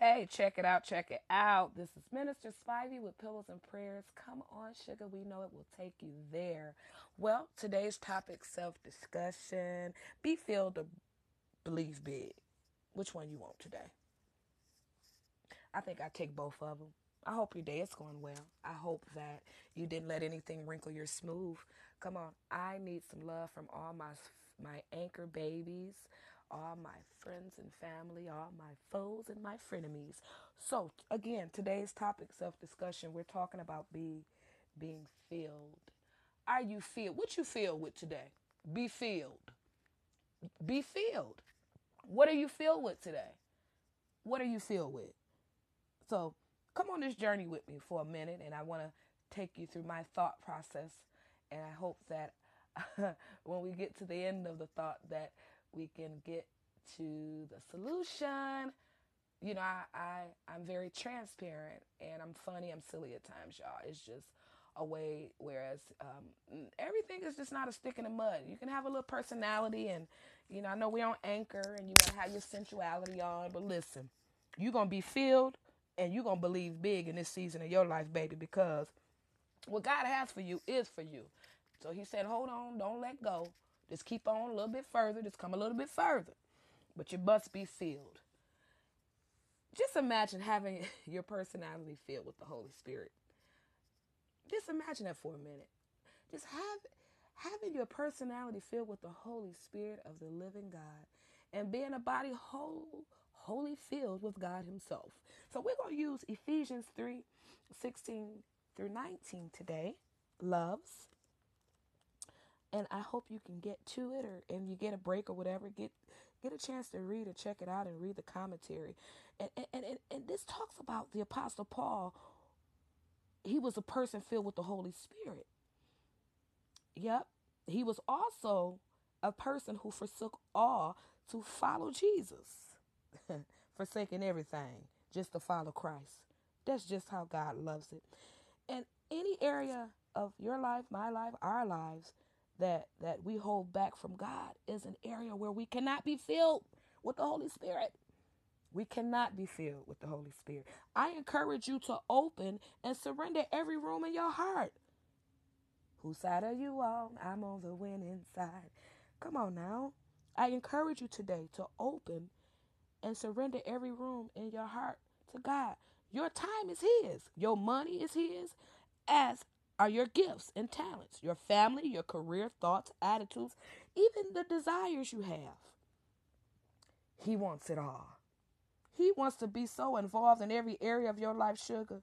Hey, check it out, check it out. This is Minister Spivey with Pillows and Prayers. Come on, sugar, we know it will take you there. Well, today's topic self discussion. Be filled to believe big. Which one you want today? I think I take both of them. I hope your day is going well. I hope that you didn't let anything wrinkle your smooth. Come on, I need some love from all my my anchor babies, all my friends and family, all my foes and my frenemies. So again, today's topic self-discussion, we're talking about be being filled. Are you filled? What you filled with today? Be filled. Be filled. What are you filled with today? What are you filled with? So come on this journey with me for a minute, and I want to take you through my thought process. And I hope that when we get to the end of the thought, that we can get to the solution. You know, I, I I'm very transparent and I'm funny. I'm silly at times, y'all. It's just a way. Whereas um, everything is just not a stick in the mud. You can have a little personality, and you know, I know we're on anchor, and you want to have your sensuality on. But listen, you're gonna be filled and you're to believe big in this season of your life, baby, because what God has for you is for you. So he said, hold on, don't let go. Just keep on a little bit further, just come a little bit further. But you must be filled. Just imagine having your personality filled with the Holy Spirit. Just imagine that for a minute. Just have having your personality filled with the Holy Spirit of the living God and being a body whole wholly filled with God Himself. So we're going to use Ephesians 3 16 through 19 today. Loves. And I hope you can get to it or and you get a break or whatever. Get get a chance to read or check it out and read the commentary. And and, and, and this talks about the Apostle Paul. He was a person filled with the Holy Spirit. Yep. He was also a person who forsook all to follow Jesus. forsaking everything just to follow Christ. That's just how God loves it. And any area of your life, my life, our lives that that we hold back from God is an area where we cannot be filled with the Holy Spirit. We cannot be filled with the Holy Spirit. I encourage you to open and surrender every room in your heart. Whose side are you on? I'm on the winning side. Come on now. I encourage you today to open and surrender every room in your heart to God. Your time is His, your money is His, as are your gifts and talents, your family, your career, thoughts, attitudes, even the desires you have. He wants it all. He wants to be so involved in every area of your life, sugar.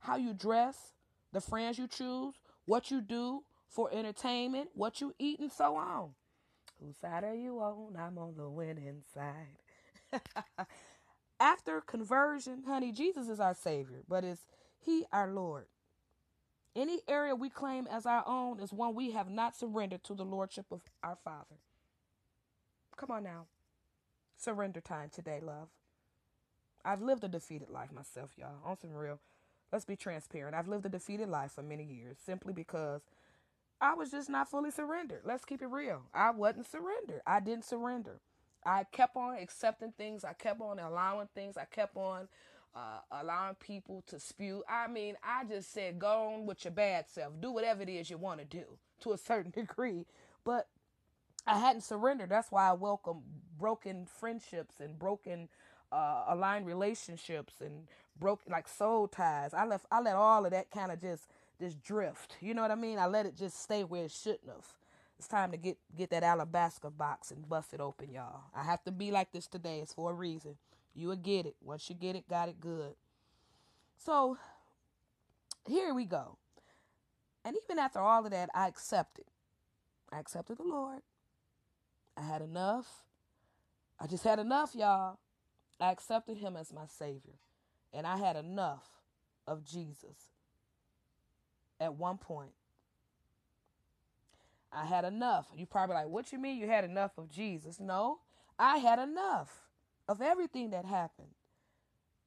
How you dress, the friends you choose, what you do for entertainment, what you eat, and so on. Whose side are you on? I'm on the winning side. After conversion, honey, Jesus is our Savior, but is He our Lord? Any area we claim as our own is one we have not surrendered to the Lordship of our Father. Come on now. Surrender time today, love. I've lived a defeated life myself, y'all. On some real, let's be transparent. I've lived a defeated life for many years simply because I was just not fully surrendered. Let's keep it real. I wasn't surrendered. I didn't surrender. I kept on accepting things. I kept on allowing things. I kept on uh, allowing people to spew. I mean, I just said, go on with your bad self. Do whatever it is you want to do to a certain degree. But I hadn't surrendered. That's why I welcome broken friendships and broken uh, aligned relationships and broke like soul ties. I left. I let all of that kind of just just drift. You know what I mean? I let it just stay where it shouldn't have. It's time to get get that alabaster box and bust it open, y'all. I have to be like this today. It's for a reason. You will get it. Once you get it, got it good. So here we go. And even after all of that, I accepted. I accepted the Lord. I had enough. I just had enough, y'all. I accepted him as my Savior. And I had enough of Jesus at one point. I had enough. You probably like, what you mean you had enough of Jesus? No, I had enough of everything that happened.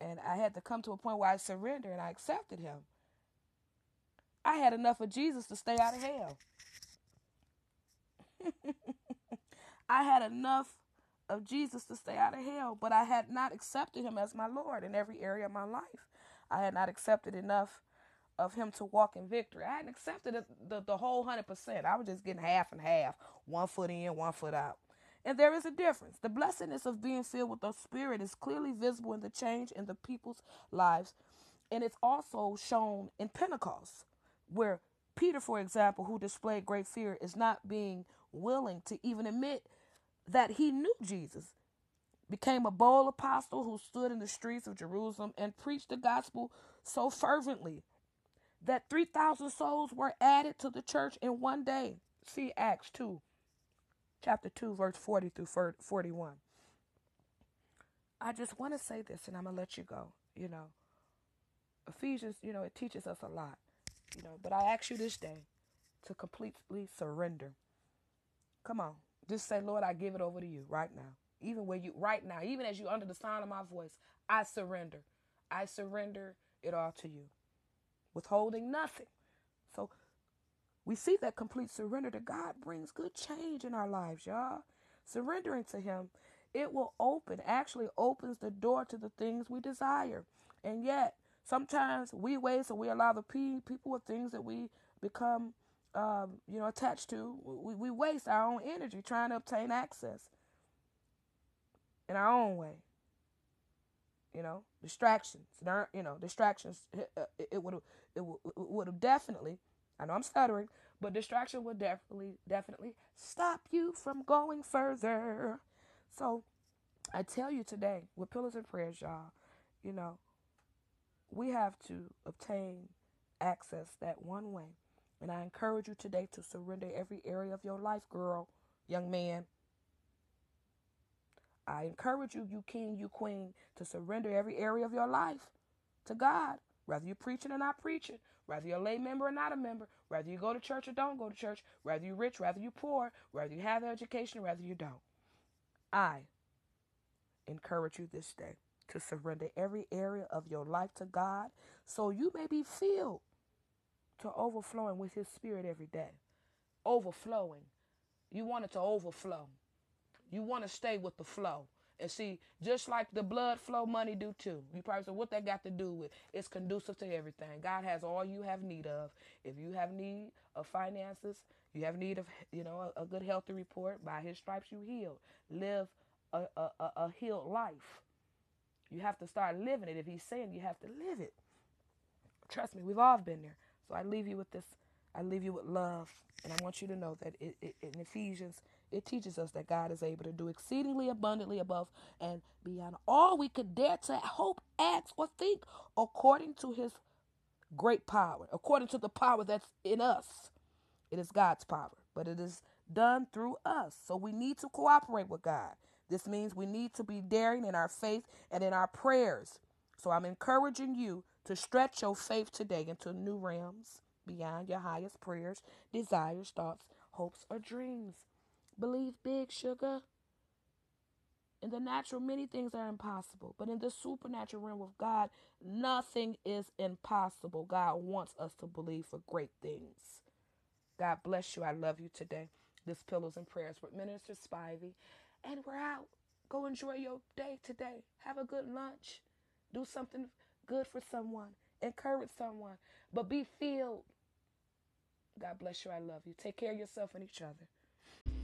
And I had to come to a point where I surrendered and I accepted him. I had enough of Jesus to stay out of hell. I had enough of Jesus to stay out of hell, but I had not accepted him as my Lord in every area of my life. I had not accepted enough of him to walk in victory. I hadn't accepted the, the, the whole 100%. I was just getting half and half, one foot in, one foot out. And there is a difference. The blessedness of being filled with the Spirit is clearly visible in the change in the people's lives. And it's also shown in Pentecost, where Peter, for example, who displayed great fear, is not being willing to even admit that he knew Jesus, became a bold apostle who stood in the streets of Jerusalem and preached the gospel so fervently that 3,000 souls were added to the church in one day. See Acts 2, chapter 2, verse 40 through 41. I just want to say this and I'm going to let you go. You know, Ephesians, you know, it teaches us a lot, you know, but I ask you this day to completely surrender. Come on. Just say, Lord, I give it over to you right now. Even where you, right now, even as you under the sound of my voice, I surrender. I surrender it all to you, withholding nothing. So we see that complete surrender to God brings good change in our lives, y'all. Surrendering to Him, it will open, actually opens the door to the things we desire. And yet, sometimes we waste or we allow the people with things that we become um, you know, attached to. We, we waste our own energy trying to obtain access in our own way. You know, distractions. You know, distractions. Uh, it would it would have definitely. I know I'm stuttering, but distraction will definitely definitely stop you from going further. So, I tell you today, with Pillows and Prayers, y'all, you know, we have to obtain access that one way and I encourage you today to surrender every area of your life, girl, young man. I encourage you, you king, you queen, to surrender every area of your life to God. Whether you're preaching or not preaching, whether you're a lay member or not a member, whether you go to church or don't go to church, whether you're rich, whether you're poor, whether you have education, whether you don't. I encourage you this day to surrender every area of your life to God so you may be filled to overflowing with His Spirit every day. Overflowing. You want it to overflow. You want to stay with the flow. And see, just like the blood flow, money do too. You probably say, what that got to do with? It's conducive to everything. God has all you have need of. If you have need of finances, you have need of, you know, a, a good healthy report. By His stripes you healed. Live a, a, a, healed life. You have to start living it. If He's saying you have to live it. Trust me, we've all been there. So I leave you with this. I leave you with love. And I want you to know that it, it, in Ephesians, it teaches us that God is able to do exceedingly abundantly above and beyond all we could dare to hope, ask, or think, according to his great power, according to the power that's in us. It is God's power, but it is done through us. So we need to cooperate with God. This means we need to be daring in our faith and in our prayers. So I'm encouraging you to stretch your faith today into new realms beyond your highest prayers, desires, thoughts, hopes, or dreams. Believe big, sugar. In the natural, many things are impossible, but in the supernatural realm of God, nothing is impossible. God wants us to believe for great things. God bless you. I love you today. This Pillows and Prayers with Minister Spivey. And we're out. Go enjoy your day today. Have a good lunch. Do something good for someone, encourage someone, but be filled. God bless you. I love you. Take care of yourself and each other.